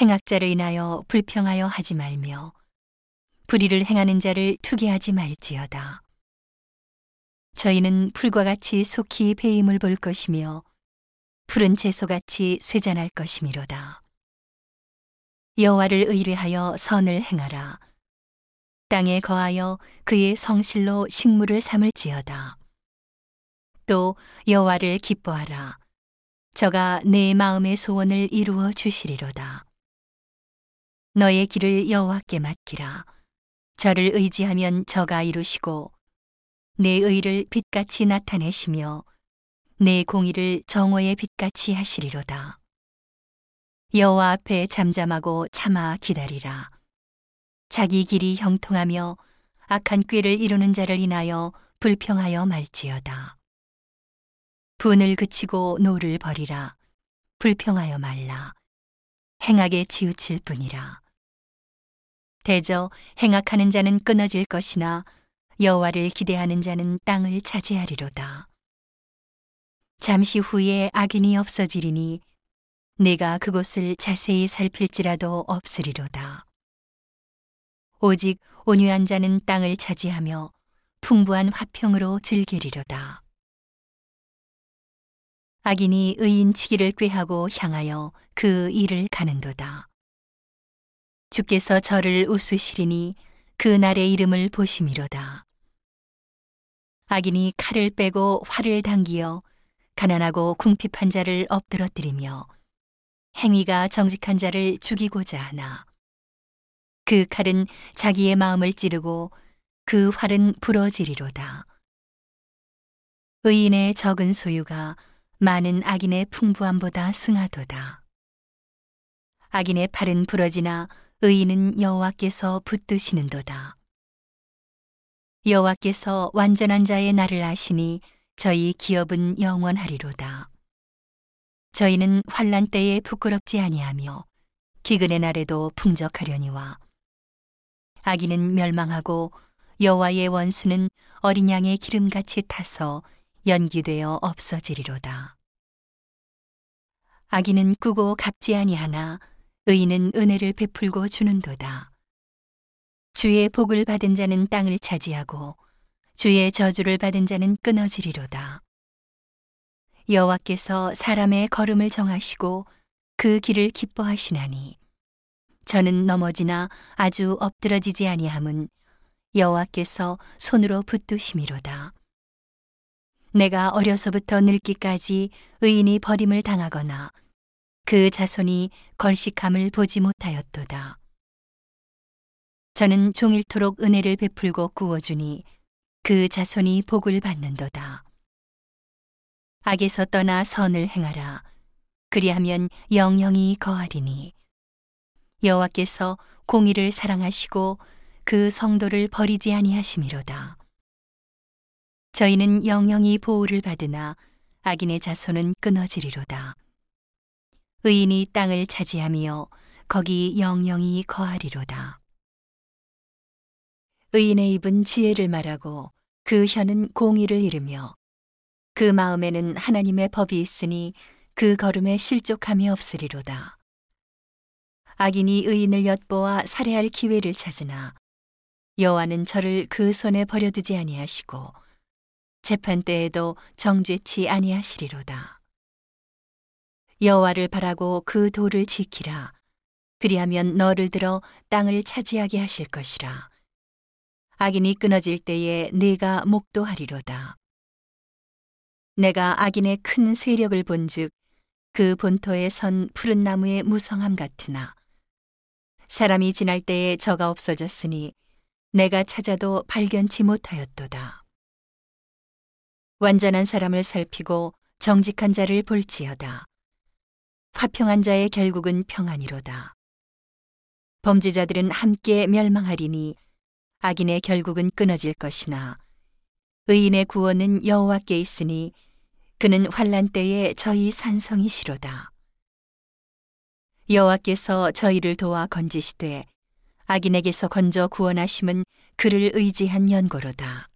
행악자를 인하여 불평하여 하지 말며 불의를 행하는 자를 투기하지 말지어다. 저희는 풀과 같이 속히 배임을 볼 것이며 푸른 채소같이 쇠잔할 것이미로다. 여호와를 의뢰하여 선을 행하라. 땅에 거하여 그의 성실로 식물을 삼을지어다. 또 여호와를 기뻐하라. 저가 내 마음의 소원을 이루어 주시리로다. 너의 길을 여호와께 맡기라. 저를 의지하면 저가 이루시고 내 의를 빛같이 나타내시며 내 공의를 정오의 빛같이 하시리로다. 여호와 앞에 잠잠하고 참아 기다리라. 자기 길이 형통하며 악한 꾀를 이루는 자를 인하여 불평하여 말지어다. 분을 그치고 노를 버리라. 불평하여 말라. 행악에 치우칠 뿐이라. 대저 행악하는 자는 끊어질 것이나 여호와를 기대하는 자는 땅을 차지하리로다. 잠시 후에 악인이 없어지리니 내가 그곳을 자세히 살필지라도 없으리로다. 오직 온유한 자는 땅을 차지하며 풍부한 화평으로 즐기리로다. 악인이 의인 치기를 꾀하고 향하여 그 일을 가는도다. 주께서 저를 웃으시리니 그 날의 이름을 보심이로다. 악인이 칼을 빼고 활을 당기어 가난하고 궁핍한 자를 엎드러뜨리며 행위가 정직한 자를 죽이고자 하나. 그 칼은 자기의 마음을 찌르고 그 활은 부러지리로다. 의인의 적은 소유가 많은 악인의 풍부함보다 승하도다. 악인의 팔은 부러지나 의인은 여호와께서 붙드시는도다. 여호와께서 완전한 자의 날을 아시니 저희 기업은 영원하리로다. 저희는 환란 때에 부끄럽지 아니하며 기근의 날에도 풍족하려니와 악인은 멸망하고 여호와의 원수는 어린 양의 기름같이 타서 연기되어 없어지리로다. 악인은 꾸고 갚지 아니하나 의인은 은혜를 베풀고 주는도다. 주의 복을 받은 자는 땅을 차지하고 주의 저주를 받은 자는 끊어지리로다. 여호와께서 사람의 걸음을 정하시고 그 길을 기뻐하시나니 저는 넘어지나 아주 엎드러지지 아니함은 여호와께서 손으로 붙드심이로다. 내가 어려서부터 늙기까지 의인이 버림을 당하거나 그 자손이 걸식함을 보지 못하였도다. 저는 종일토록 은혜를 베풀고 구워주니 그 자손이 복을 받는도다. 악에서 떠나 선을 행하라. 그리하면 영영이 거하리니 여호와께서 공의를 사랑하시고 그 성도를 버리지 아니하심이로다. 저희는 영영이 보호를 받으나 악인의 자손은 끊어지리로다. 의인이 땅을 차지하며 거기 영영이 거하리로다. 의인의 입은 지혜를 말하고 그 혀는 공의를 이르며 그 마음에는 하나님의 법이 있으니 그 걸음에 실족함이 없으리로다. 악인이 의인을 엿보아 살해할 기회를 찾으나 여호와는 저를 그 손에 버려두지 아니하시고 재판 때에도 정죄치 아니하시리로다. 여호와를 바라고 그 도를 지키라. 그리하면 너를 들어 땅을 차지하게 하실 것이라. 악인이 끊어질 때에 네가 목도하리로다. 내가 악인의 큰 세력을 본즉 그 본토에 선 푸른 나무의 무성함 같으나 사람이 지날 때에 저가 없어졌으니 내가 찾아도 발견치 못하였도다. 완전한 사람을 살피고 정직한 자를 볼지어다. 화평한 자의 결국은 평안이로다. 범죄자들은 함께 멸망하리니 악인의 결국은 끊어질 것이나 의인의 구원은 여호와께 있으니 그는 환란 때에 저희 산성이시로다. 여호와께서 저희를 도와 건지시되 악인에게서 건져 구원하심은 그를 의지한 연고로다.